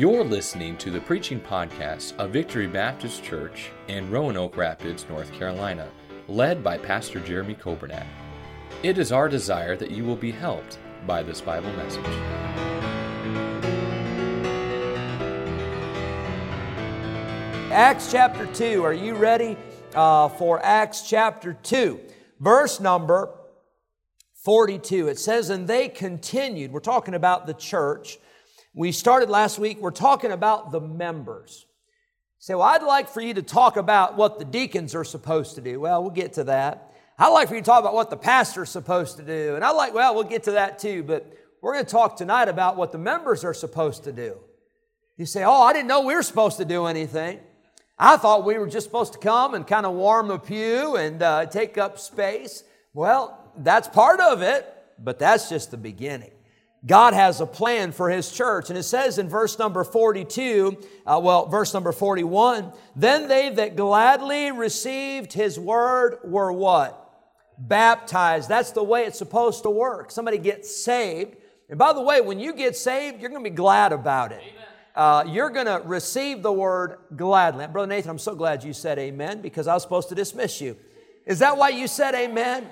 You're listening to the preaching podcast of Victory Baptist Church in Roanoke Rapids, North Carolina, led by Pastor Jeremy Coburnack. It is our desire that you will be helped by this Bible message. Acts chapter 2. Are you ready uh, for Acts chapter 2? Verse number 42. It says, And they continued. We're talking about the church. We started last week, we're talking about the members. say, well, I'd like for you to talk about what the deacons are supposed to do. Well, we'll get to that. I'd like for you to talk about what the pastor's supposed to do. And I like, well, we'll get to that too, but we're going to talk tonight about what the members are supposed to do. You say, oh, I didn't know we were supposed to do anything. I thought we were just supposed to come and kind of warm the pew and uh, take up space. Well, that's part of it, but that's just the beginning. God has a plan for His church. And it says in verse number 42, uh, well, verse number 41, then they that gladly received His word were what? Baptized. That's the way it's supposed to work. Somebody gets saved. And by the way, when you get saved, you're going to be glad about it. Uh, you're going to receive the word gladly. Brother Nathan, I'm so glad you said amen because I was supposed to dismiss you. Is that why you said amen?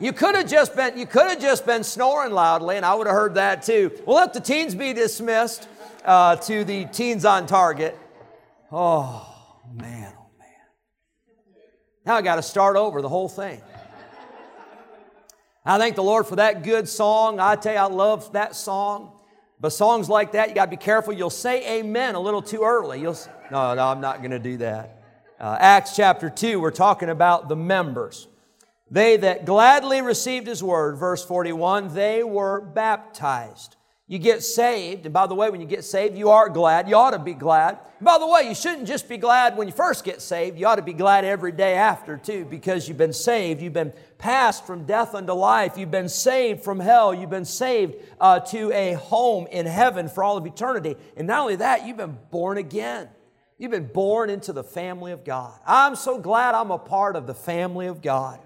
You could have just been you could have just been snoring loudly, and I would have heard that too. We'll let the teens be dismissed uh, to the teens on target. Oh man, oh man! Now I got to start over the whole thing. I thank the Lord for that good song. I tell you, I love that song. But songs like that, you got to be careful. You'll say amen a little too early. You'll say, no, no, I'm not going to do that. Uh, Acts chapter 2, we're talking about the members. They that gladly received his word, verse 41, they were baptized. You get saved, and by the way, when you get saved, you are glad. You ought to be glad. And by the way, you shouldn't just be glad when you first get saved. You ought to be glad every day after, too, because you've been saved. You've been passed from death unto life. You've been saved from hell. You've been saved uh, to a home in heaven for all of eternity. And not only that, you've been born again. You've been born into the family of God. I'm so glad I'm a part of the family of God.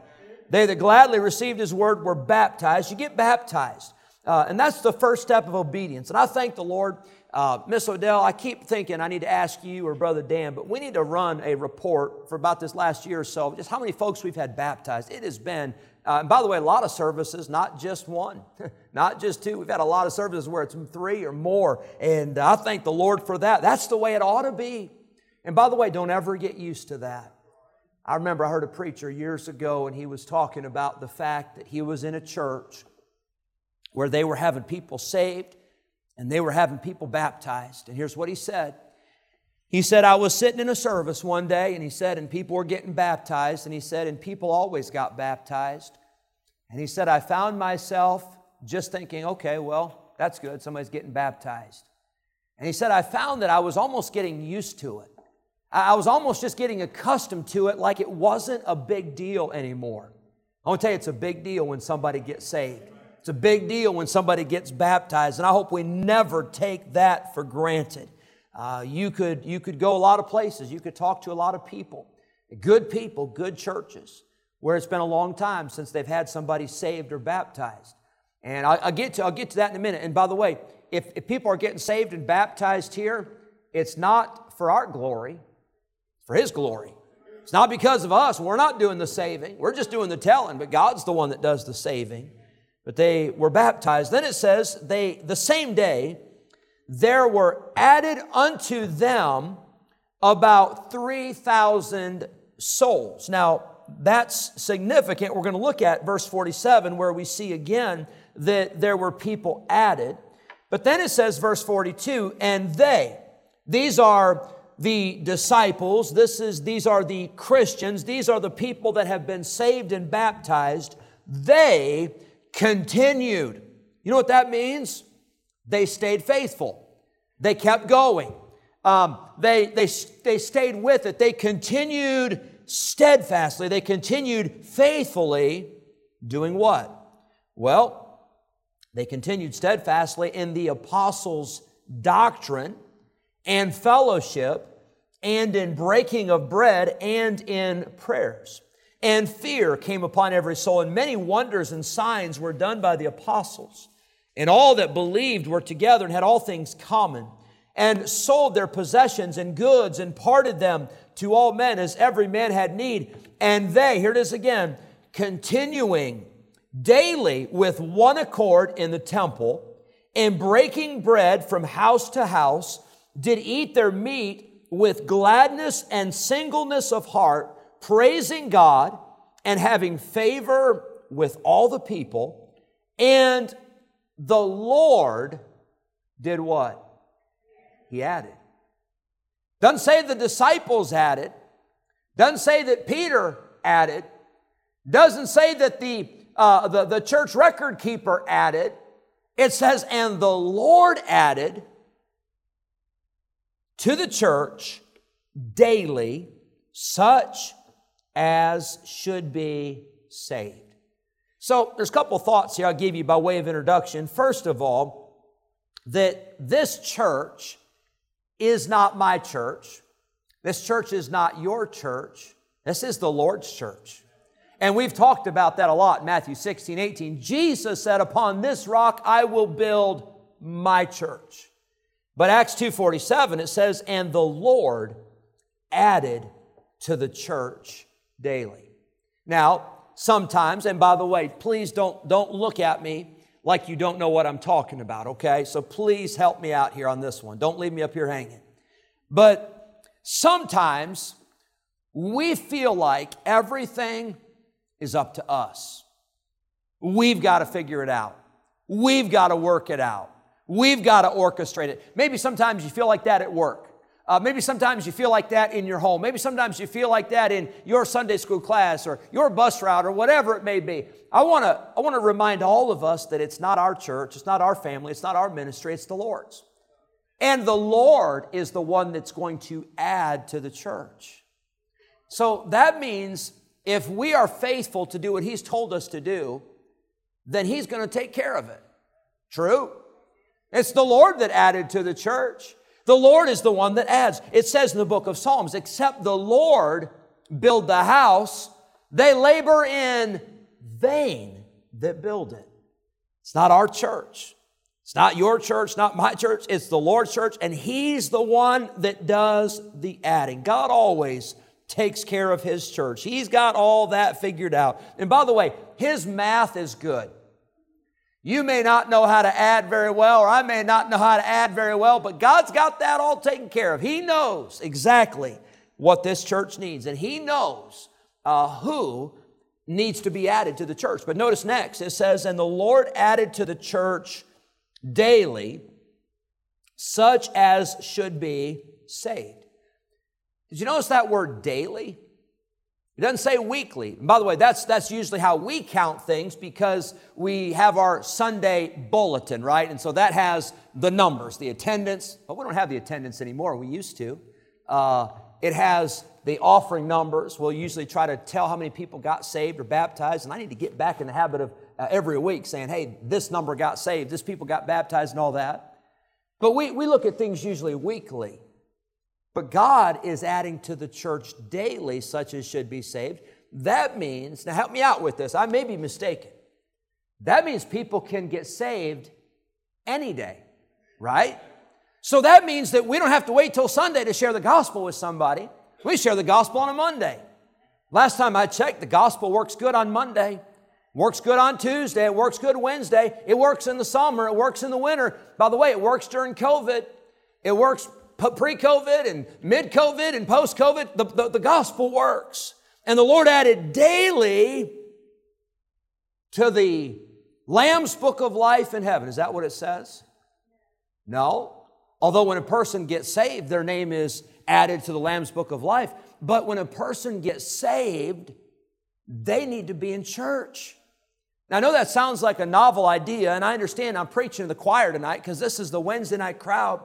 They that gladly received His word were baptized. You get baptized. Uh, and that's the first step of obedience. And I thank the Lord. Uh, Miss Odell, I keep thinking I need to ask you or Brother Dan, but we need to run a report for about this last year or so, just how many folks we've had baptized. It has been, uh, and by the way, a lot of services, not just one, not just two. We've had a lot of services where it's three or more. And I thank the Lord for that. That's the way it ought to be. And by the way, don't ever get used to that. I remember I heard a preacher years ago, and he was talking about the fact that he was in a church where they were having people saved and they were having people baptized. And here's what he said He said, I was sitting in a service one day, and he said, and people were getting baptized, and he said, and people always got baptized. And he said, I found myself just thinking, okay, well, that's good, somebody's getting baptized. And he said, I found that I was almost getting used to it. I was almost just getting accustomed to it like it wasn't a big deal anymore. I want to tell you, it's a big deal when somebody gets saved. It's a big deal when somebody gets baptized, and I hope we never take that for granted. Uh, you, could, you could go a lot of places, you could talk to a lot of people, good people, good churches, where it's been a long time since they've had somebody saved or baptized. And I, will get, to, I'll get to that in a minute. And by the way, if, if people are getting saved and baptized here, it's not for our glory, for His glory. It's not because of us. We're not doing the saving. We're just doing the telling, but God's the one that does the saving but they were baptized. Then it says, they the same day there were added unto them about 3,000 souls. Now, that's significant. We're going to look at verse 47 where we see again that there were people added. But then it says, verse 42, and they, these are the disciples, this is, these are the Christians, these are the people that have been saved and baptized, they continued. You know what that means? They stayed faithful. They kept going. Um, they, they, they stayed with it. They continued steadfastly. They continued faithfully doing what? Well, they continued steadfastly in the apostles' doctrine and fellowship and in breaking of bread and in prayers and fear came upon every soul, and many wonders and signs were done by the apostles. And all that believed were together and had all things common, and sold their possessions and goods and parted them to all men as every man had need. And they, here it is again, continuing daily with one accord in the temple and breaking bread from house to house, did eat their meat with gladness and singleness of heart, praising God and having favor with all the people. And the Lord did what? He added. Doesn't say the disciples added. Doesn't say that Peter added. Doesn't say that the, uh, the, the church record keeper added. It says, and the Lord added to the church daily such as should be saved. So there's a couple thoughts here I'll give you by way of introduction. First of all, that this church is not my church. This church is not your church. This is the Lord's church. And we've talked about that a lot, Matthew 16, 18. Jesus said, Upon this rock I will build my church. But Acts 2:47, it says, and the Lord added to the church daily. Now, sometimes, and by the way, please don't, don't look at me like you don't know what I'm talking about, okay? So please help me out here on this one. Don't leave me up here hanging. But sometimes we feel like everything is up to us. We've got to figure it out. We've got to work it out. We've got to orchestrate it. Maybe sometimes you feel like that at work. Uh, maybe sometimes you feel like that in your home. Maybe sometimes you feel like that in your Sunday school class or your bus route or whatever it may be. I want to I want to remind all of us that it's not our church, it's not our family, it's not our ministry, it's the Lord's. And the Lord is the one that's going to add to the church. So that means if we are faithful to do what He's told us to do, then He's going to take care of it. True? It's the Lord that added to the church. The Lord is the one that adds. It says in the book of Psalms, except the Lord build the house, they labor in vain that build it. It's not our church. It's not your church, not my church. It's the Lord's church, and He's the one that does the adding. God always takes care of his church. He's got all that figured out. And by the way, his math is good. You may not know how to add very well, or I may not know how to add very well, but God's got that all taken care of. He knows exactly what this church needs, and He knows uh, who needs to be added to the church. But notice next, it says, And the Lord added to the church daily such as should be saved. Did you notice that word daily? It doesn't say weekly. And by the way, that's, that's usually how we count things because we have our Sunday bulletin, right? And so that has the numbers, the attendance. But we don't have the attendance anymore. We used to. Uh, it has the offering numbers. We'll usually try to tell how many people got saved or baptized. And I need to get back in the habit of uh, every week saying, hey, this number got saved, this people got baptized, and all that. But we, we look at things usually weekly. But God is adding to the church daily such as should be saved. That means, now help me out with this, I may be mistaken. That means people can get saved any day, right? So that means that we don't have to wait till Sunday to share the gospel with somebody. We share the gospel on a Monday. Last time I checked, the gospel works good on Monday, works good on Tuesday, it works good Wednesday, it works in the summer, it works in the winter. By the way, it works during COVID, it works pre COVID and mid COVID and post COVID, the, the, the, gospel works. And the Lord added daily to the Lamb's book of life in heaven. Is that what it says? No. Although when a person gets saved, their name is added to the Lamb's book of life. But when a person gets saved, they need to be in church. Now, I know that sounds like a novel idea, and I understand I'm preaching to the choir tonight because this is the Wednesday night crowd.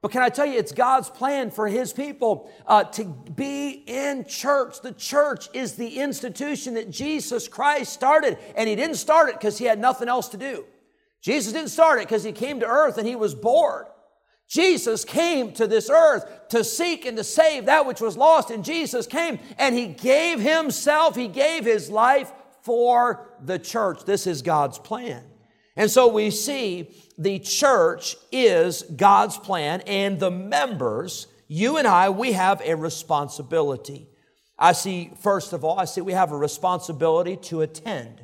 But can I tell you, it's God's plan for His people uh, to be in church. The church is the institution that Jesus Christ started, and He didn't start it because He had nothing else to do. Jesus didn't start it because He came to earth and He was bored. Jesus came to this earth to seek and to save that which was lost, and Jesus came and He gave Himself, He gave His life for the church. This is God's plan. And so we see the church is God's plan, and the members, you and I, we have a responsibility. I see, first of all, I see we have a responsibility to attend.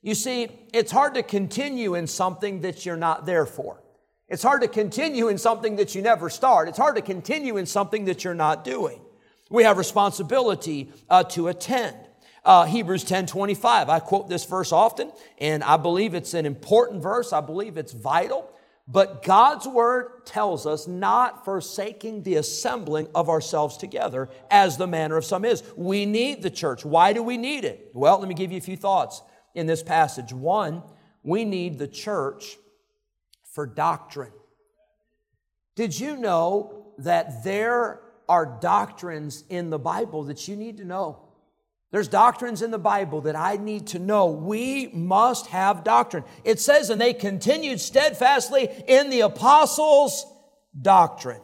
You see, it's hard to continue in something that you're not there for. It's hard to continue in something that you never start. It's hard to continue in something that you're not doing. We have responsibility uh, to attend. Uh, Hebrews 10 25. I quote this verse often, and I believe it's an important verse. I believe it's vital. But God's word tells us not forsaking the assembling of ourselves together as the manner of some is. We need the church. Why do we need it? Well, let me give you a few thoughts in this passage. One, we need the church for doctrine. Did you know that there are doctrines in the Bible that you need to know? There's doctrines in the Bible that I need to know. We must have doctrine. It says, and they continued steadfastly in the apostles' doctrine.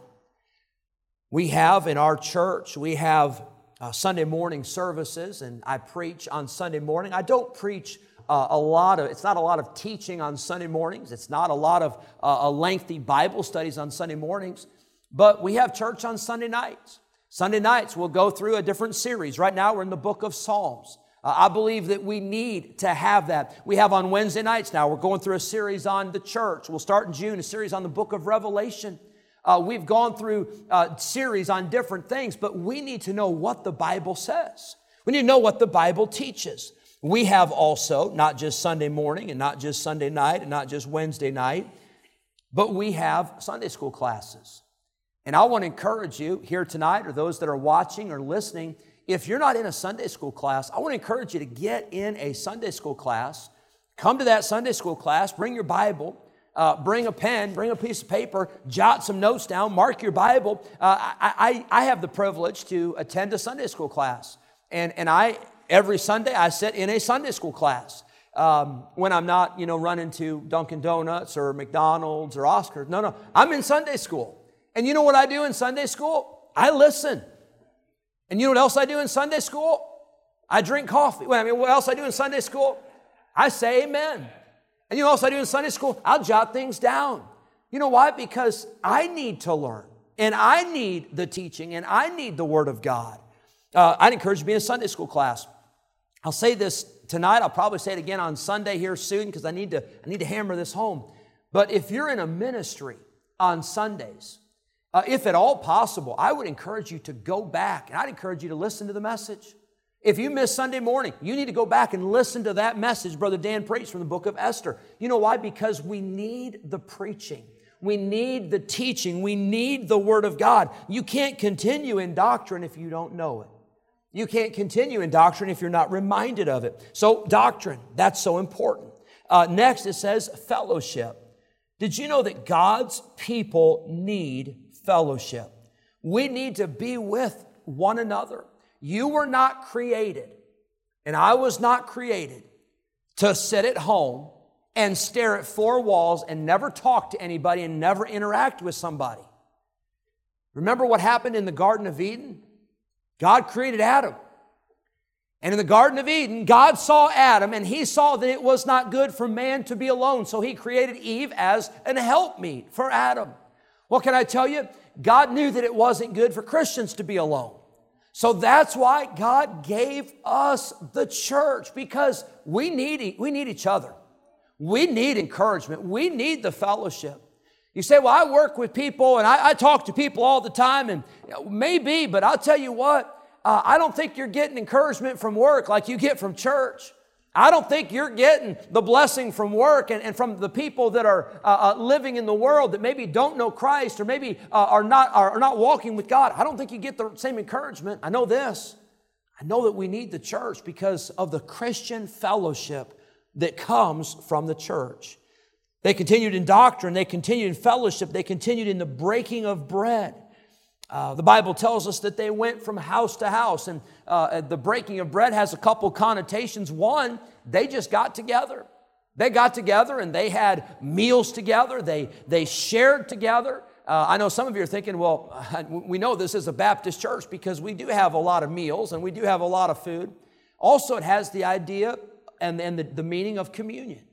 We have in our church, we have uh, Sunday morning services, and I preach on Sunday morning. I don't preach uh, a lot of, it's not a lot of teaching on Sunday mornings. It's not a lot of uh, lengthy Bible studies on Sunday mornings, but we have church on Sunday nights. Sunday nights, we'll go through a different series. Right now, we're in the book of Psalms. Uh, I believe that we need to have that. We have on Wednesday nights now, we're going through a series on the church. We'll start in June, a series on the book of Revelation. Uh, we've gone through uh, series on different things, but we need to know what the Bible says. We need to know what the Bible teaches. We have also, not just Sunday morning and not just Sunday night and not just Wednesday night, but we have Sunday school classes. And I want to encourage you here tonight, or those that are watching or listening, if you're not in a Sunday school class, I want to encourage you to get in a Sunday school class. Come to that Sunday school class, bring your Bible, uh, bring a pen, bring a piece of paper, jot some notes down, mark your Bible. Uh, I, I, I have the privilege to attend a Sunday school class. And, and I, every Sunday, I sit in a Sunday school class. Um, when I'm not, you know, running to Dunkin' Donuts or McDonald's or Oscars. No, no, I'm in Sunday school. And you know what I do in Sunday school? I listen. And you know what else I do in Sunday school? I drink coffee. Well, I mean, what else I do in Sunday school? I say amen. And you know what else I do in Sunday school? I'll jot things down. You know why? Because I need to learn. And I need the teaching and I need the Word of God. Uh, I'd encourage you to be in a Sunday school class. I'll say this tonight. I'll probably say it again on Sunday here soon because I need to I need to hammer this home. But if you're in a ministry on Sundays uh, if at all possible, I would encourage you to go back and I'd encourage you to listen to the message. If you miss Sunday morning, you need to go back and listen to that message Brother Dan preached from the book of Esther. You know why? Because we need the preaching. We need the teaching. We need the Word of God. You can't continue in doctrine if you don't know it. You can't continue in doctrine if you're not reminded of it. So, doctrine, that's so important. Uh, next, it says fellowship. Did you know that God's people need fellowship. We need to be with one another. You were not created, and I was not created to sit at home and stare at four walls and never talk to anybody and never interact with somebody. Remember what happened in the Garden of Eden? God created Adam. And in the Garden of Eden, God saw Adam and he saw that it was not good for man to be alone. So he created Eve as an helpmeet for Adam. What can I tell you? God knew that it wasn't good for Christians to be alone. So that's why God gave us the church because we need, we need each other. We need encouragement. We need the fellowship. You say, well, I work with people and I, I talk to people all the time, and you know, maybe, but I'll tell you what, uh, I don't think you're getting encouragement from work like you get from church. I don't think you're getting the blessing from work and, and from the people that are uh, uh, living in the world that maybe don't know Christ or maybe uh, are, not, are, are not walking with God. I don't think you get the same encouragement. I know this. I know that we need the church because of the Christian fellowship that comes from the church. They continued in doctrine, they continued in fellowship, they continued in the breaking of bread. Uh, the Bible tells us that they went from house to house, and uh, the breaking of bread has a couple connotations. One, they just got together. They got together and they had meals together, they, they shared together. Uh, I know some of you are thinking, well, we know this is a Baptist church because we do have a lot of meals and we do have a lot of food. Also, it has the idea and, and the, the meaning of communion.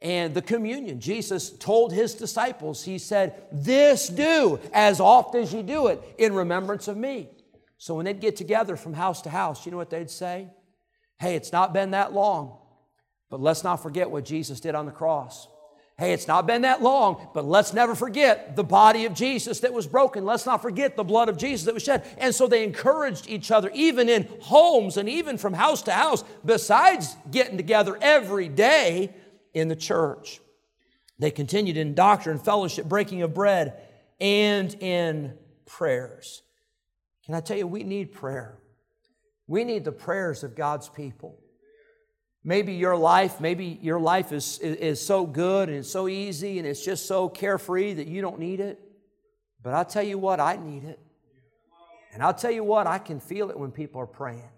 And the communion. Jesus told his disciples, He said, This do as oft as you do it in remembrance of me. So when they'd get together from house to house, you know what they'd say? Hey, it's not been that long, but let's not forget what Jesus did on the cross. Hey, it's not been that long, but let's never forget the body of Jesus that was broken. Let's not forget the blood of Jesus that was shed. And so they encouraged each other, even in homes and even from house to house, besides getting together every day in the church. They continued in doctrine, fellowship, breaking of bread, and in prayers. Can I tell you, we need prayer. We need the prayers of God's people. Maybe your life, maybe your life is, is, is, so good and so easy and it's just so carefree that you don't need it. But I'll tell you what, I need it. And I'll tell you what, I can feel it when people are praying.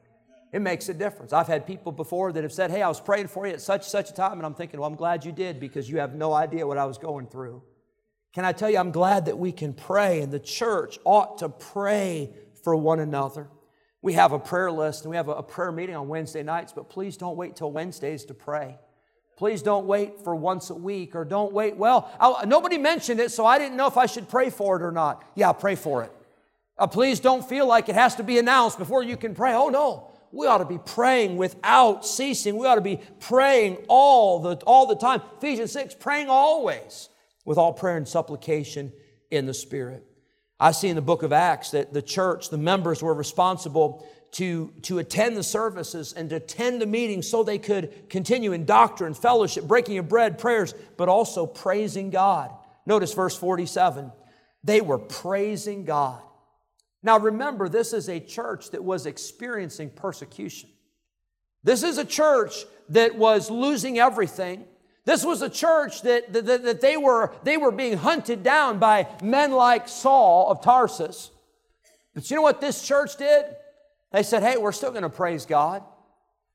It makes a difference. I've had people before that have said, Hey, I was praying for you at such such a time, and I'm thinking, Well, I'm glad you did because you have no idea what I was going through. Can I tell you, I'm glad that we can pray, and the church ought to pray for one another. We have a prayer list and we have a, prayer meeting on Wednesday nights, but please don't wait till Wednesdays to pray. Please don't wait for once a week or don't wait. Well, I, nobody mentioned it, so I didn't know if I should pray for it or not. Yeah, pray for it. Uh, please don't feel like it has to be announced before you can pray. Oh, no. We ought to be praying without ceasing. We ought to be praying all the, all the time. Ephesians 6, praying always with all prayer and supplication in the Spirit. I see in the book of Acts that the church, the members were responsible to, to attend the services and to attend the meetings so they could continue in doctrine, fellowship, breaking of bread, prayers, but also praising God. Notice verse 47. They were praising God. Now remember, this is a church that was experiencing persecution. This is a church that was losing everything. This was a church that, that, that they, were, they were being hunted down by men like Saul of Tarsus. But you know what this church did? They said, hey, we're still going to praise God.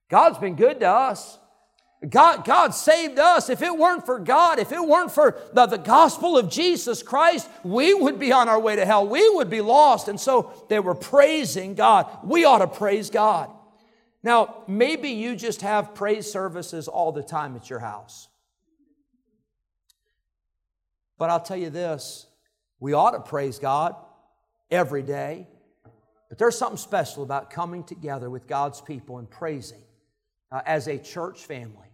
God's been good to us. God, God saved us. If it weren't for God, if it weren't for the, the gospel of Jesus Christ, we would be on our way to hell. We would be lost. And so they were praising God. We ought to praise God. Now, maybe you just have praise services all the time at your house. But I'll tell you this we ought to praise God every day. But there's something special about coming together with God's people and praising uh, as a church family.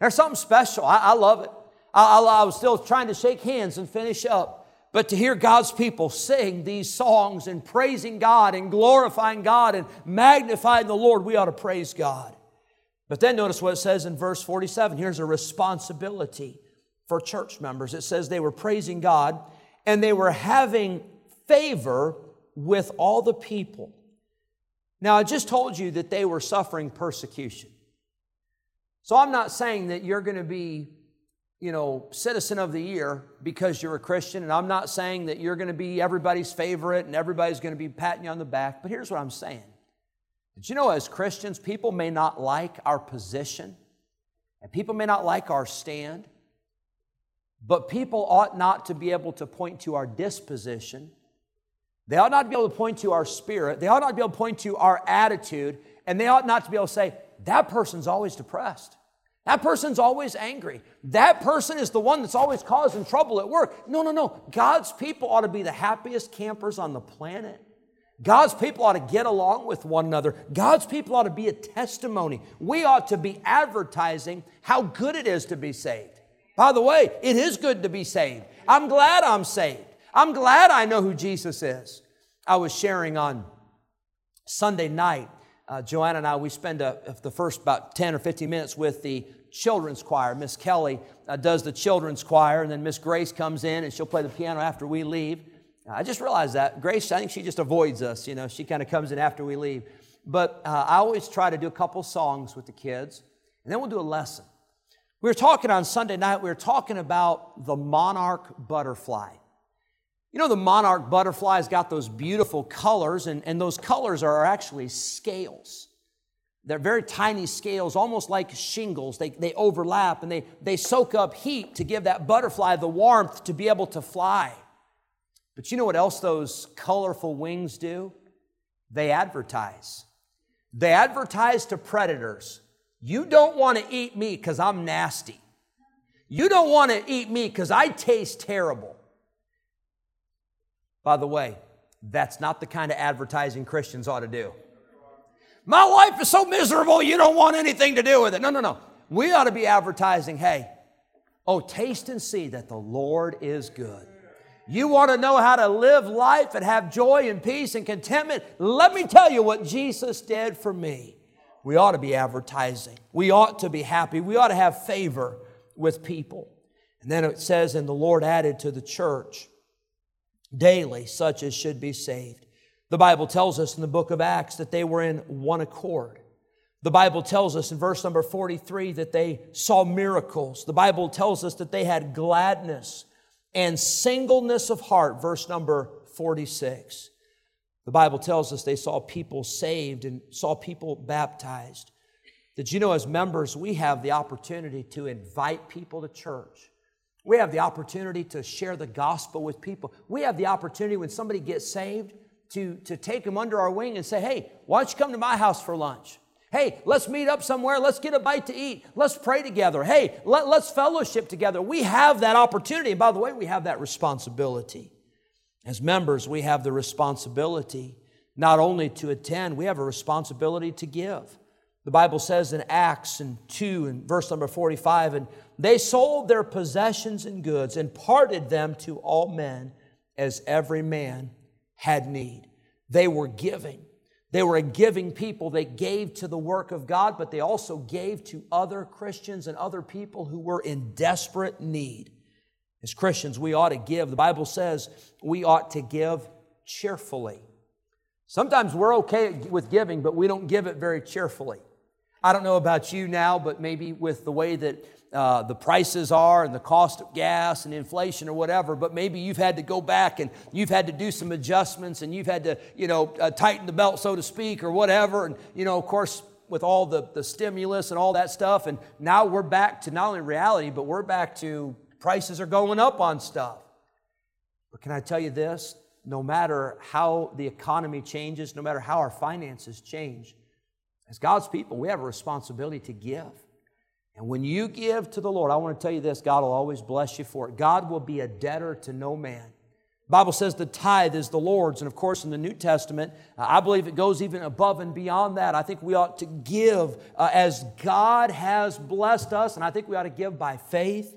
There's something special. I, I love it. I, I, I was still trying to shake hands and finish up. But to hear God's people sing these songs and praising God and glorifying God and magnifying the Lord, we ought to praise God. But then notice what it says in verse 47. Here's a responsibility for church members. It says they were praising God and they were having favor with all the people. Now, I just told you that they were suffering persecution. So I'm not saying that you're going to be, you know, citizen of the year because you're a Christian, and I'm not saying that you're going to be everybody's favorite and everybody's going to be patting you on the back, but here's what I'm saying. You know, as Christians, people may not like our position, and people may not like our stand, but people ought not to be able to point to our disposition. They ought not to be able to point to our spirit. They ought not to be able to point to our attitude. And they ought not to be able to say, that person's always depressed. That person's always angry. That person is the one that's always causing trouble at work. No, no, no. God's people ought to be the happiest campers on the planet. God's people ought to get along with one another. God's people ought to be a testimony. We ought to be advertising how good it is to be saved. By the way, it is good to be saved. I'm glad I'm saved. I'm glad I know who Jesus is. I was sharing on Sunday night. Uh, Joanna and I, we spend a, the first about 10 or 15 minutes with the children's choir. Miss Kelly uh, does the children's choir, and then Miss Grace comes in and she'll play the piano after we leave. I just realized that. Grace, I think she just avoids us. You know, she kind of comes in after we leave. But uh, I always try to do a couple songs with the kids, and then we'll do a lesson. We were talking on Sunday night, we were talking about the monarch butterfly. You know, the monarch butterfly's got those beautiful colors, and, and those colors are actually scales. They're very tiny scales, almost like shingles. They, they overlap and they, they soak up heat to give that butterfly the warmth to be able to fly. But you know what else those colorful wings do? They advertise. They advertise to predators you don't want to eat me because I'm nasty. You don't want to eat me because I taste terrible. By the way, that's not the kind of advertising Christians ought to do. My life is so miserable, you don't want anything to do with it. No, no, no. We ought to be advertising, hey, oh, taste and see that the Lord is good. You want to know how to live life and have joy and peace and contentment? Let me tell you what Jesus did for me. We ought to be advertising. We ought to be happy. We ought to have favor with people. And then it says, and the Lord added to the church daily such as should be saved. The Bible tells us in the book of Acts that they were in one accord. The Bible tells us in verse number 43 that they saw miracles. The Bible tells us that they had gladness and singleness of heart, verse number 46. The Bible tells us they saw people saved and saw people baptized. Did you know, as members, we have the opportunity to invite people to church? We have the opportunity to share the gospel with people. We have the opportunity when somebody gets saved to, to take them under our wing and say, hey, why don't you come to my house for lunch? Hey, let's meet up somewhere. Let's get a bite to eat. Let's pray together. Hey, let, let's fellowship together. We have that opportunity. And by the way, we have that responsibility. As members, we have the responsibility not only to attend, we have a responsibility to give. The Bible says in Acts and 2 and verse number 45, and they sold their possessions and goods and parted them to all men as every man had need. They were giving. They were a giving people. They gave to the work of God, but they also gave to other Christians and other people who were in desperate need. As Christians, we ought to give. The Bible says we ought to give cheerfully. Sometimes we're okay with giving, but we don't give it very cheerfully. I don't know about you now, but maybe with the way that uh, the prices are and the cost of gas and inflation or whatever, but maybe you've had to go back and you've had to do some adjustments and you've had to, you know, uh, tighten the belt, so to speak, or whatever. And, you know, of course, with all the, the stimulus and all that stuff. And now we're back to not only reality, but we're back to prices are going up on stuff. But can I tell you this? No matter how the economy changes, no matter how our finances change, as God's people, we have a responsibility to give. And when you give to the Lord, I want to tell you this God will always bless you for it. God will be a debtor to no man. The Bible says the tithe is the Lord's. And of course, in the New Testament, uh, I believe it goes even above and beyond that. I think we ought to give uh, as God has blessed us, and I think we ought to give by faith.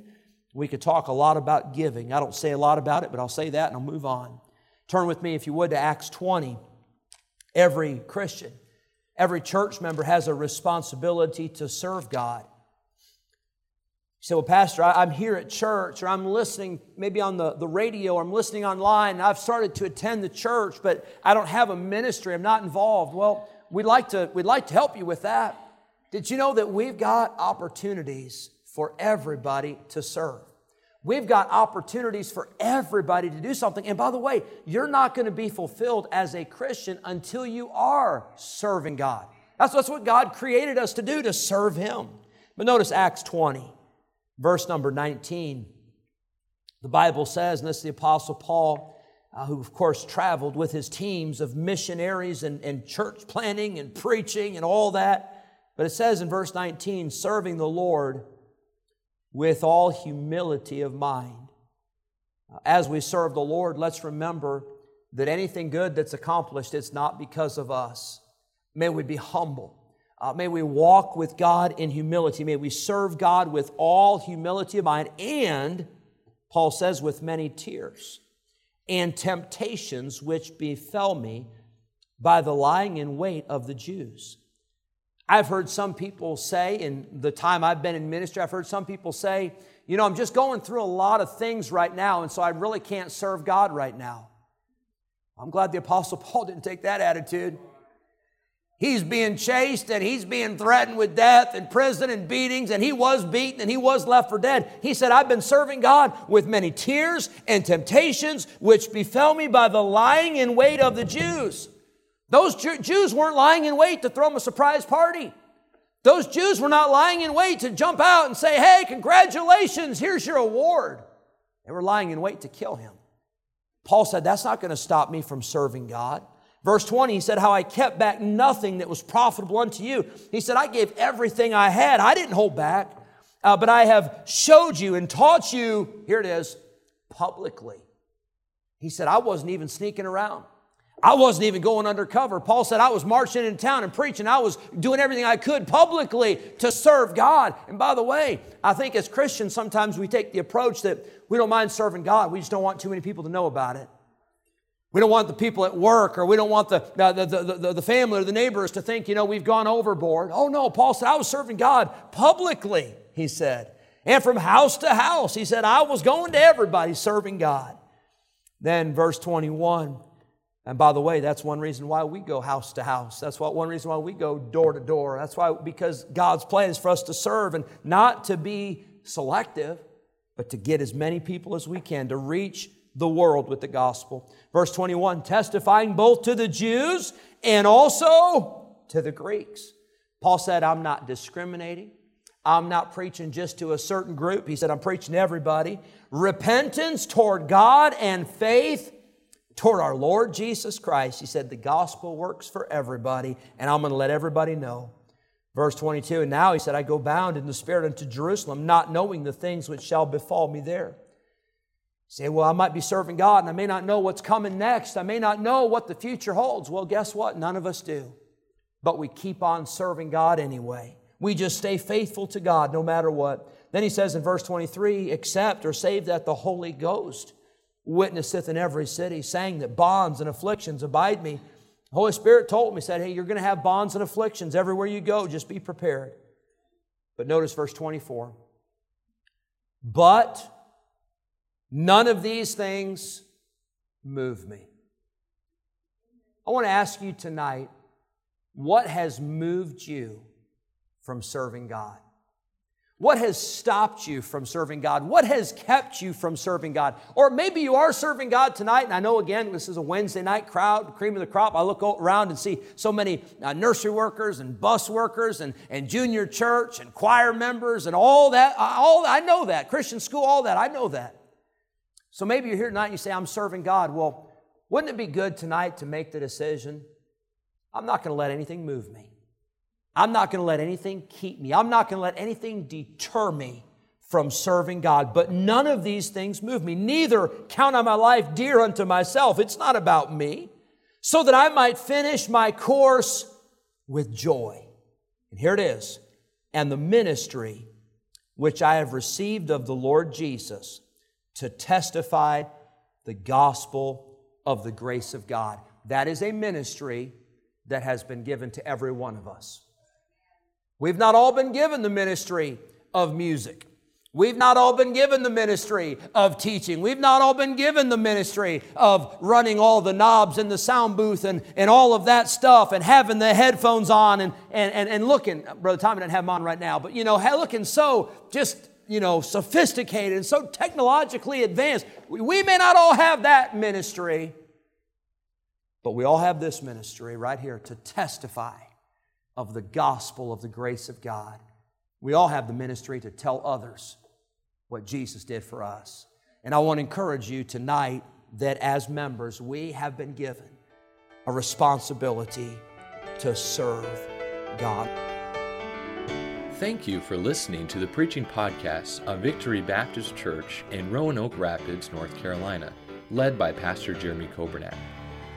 We could talk a lot about giving. I don't say a lot about it, but I'll say that and I'll move on. Turn with me, if you would, to Acts 20. Every Christian Every church member has a responsibility to serve God. You say, Well, Pastor, I'm here at church, or I'm listening maybe on the, the radio, or I'm listening online, and I've started to attend the church, but I don't have a ministry, I'm not involved. Well, we'd like to, we'd like to help you with that. Did you know that we've got opportunities for everybody to serve? We've got opportunities for everybody to do something. And by the way, you're not going to be fulfilled as a Christian until you are serving God. That's, that's what God created us to do, to serve Him. But notice Acts 20, verse number 19. The Bible says, and this is the Apostle Paul, uh, who of course traveled with his teams of missionaries and, and church planning and preaching and all that. But it says in verse 19, serving the Lord with all humility of mind. As we serve the Lord, let's remember that anything good that's accomplished, it's not because of us. May we be humble. Uh, may we walk with God in humility. May we serve God with all humility of mind and, Paul says, with many tears and temptations which befell me by the lying in wait of the Jews. I've heard some people say, in the time I've been in ministry, I've heard some people say, you know, I'm just going through a lot of things right now, and so I really can't serve God right now. I'm glad the Apostle Paul didn't take that attitude. He's being chased and he's being threatened with death and prison and beatings, and he was beaten and he was left for dead. He said, I've been serving God with many tears and temptations, which befell me by the lying in wait of the Jews. Those Jews weren't lying in wait to throw him a surprise party. Those Jews were not lying in wait to jump out and say, hey, congratulations, here's your award. They were lying in wait to kill him. Paul said, that's not going to stop me from serving God. Verse 20, he said, How I kept back nothing that was profitable unto you. He said, I gave everything I had. I didn't hold back. uh, but I have showed you and taught you, here it is, publicly. He said, I wasn't even sneaking around. I wasn't even going undercover. Paul said, I was marching in town and preaching. I was doing everything I could publicly to serve God. And by the way, I think as Christians, sometimes we take the approach that we don't mind serving God. We just don't want too many people to know about it. We don't want the people at work or we don't want the, the, the, the, family or the neighbors to think, you know, we've gone overboard. Oh no, Paul said, I was serving God publicly, he said. And from house to house, he said, I was going to everybody serving God. Then verse 21, and by the way, that's one reason why we go house to house. That's what, one reason why we go door to door. That's why, because God's plan is for us to serve and not to be selective, but to get as many people as we can to reach the world with the gospel. Verse 21 testifying both to the Jews and also to the Greeks. Paul said, I'm not discriminating. I'm not preaching just to a certain group. He said, I'm preaching to everybody. Repentance toward God and faith toward our Lord Jesus Christ. He said, The gospel works for everybody, and I'm going to let everybody know. Verse 22, and now he said, I go bound in the Spirit unto Jerusalem, not knowing the things which shall befall me there. say, well, I might be serving God and I may not know what's coming next. I may not know what the future holds. Well, guess what? None of us do. But we keep on serving God anyway. We just stay faithful to God no matter what. Then he says in verse 23, except or save that the Holy Ghost witnesseth in every city, saying that bonds and afflictions abide me. The Holy Spirit told me, said, Hey, you're going to have bonds and afflictions everywhere you go. Just be prepared. But notice verse 24. But none of these things move me. I want to ask you tonight what has moved you from serving God? What has stopped you from serving God? What has kept you from serving God? Or maybe you are serving God tonight, and I know again, this is a Wednesday night crowd, cream of the crop. I look around and see so many uh, nursery workers and bus workers and, and junior church and choir members and all that. All, I know that. Christian school, all that. I know that. So maybe you're here tonight and you say, I'm serving God. Well, wouldn't it be good tonight to make the decision? I'm not going to let anything move me. I'm not going to let anything keep me. I'm not going to let anything deter me from serving God. But none of these things move me. Neither count I my life dear unto myself. It's not about me. So that I might finish my course with joy. And here it is. And the ministry which I have received of the Lord Jesus to testify the gospel of the grace of God. That is a ministry that has been given to every one of us. We've not all been given the ministry of music. We've not all been given the ministry of teaching. We've not all been given the ministry of running all the knobs in the sound booth and, and all of that stuff and having the headphones on and, and, and, and looking, Brother Tommy doesn't have them on right now, but you know, looking so just, you know, sophisticated and so technologically advanced. We may not all have that ministry, but we all have this ministry right here to testify of the gospel of the grace of God. We all have the ministry to tell others what Jesus did for us. And I want to encourage you tonight that as members, we have been given a responsibility to serve God. Thank you for listening to the preaching podcast of Victory Baptist Church in Roanoke Rapids, North Carolina, led by Pastor Jeremy Coburnett.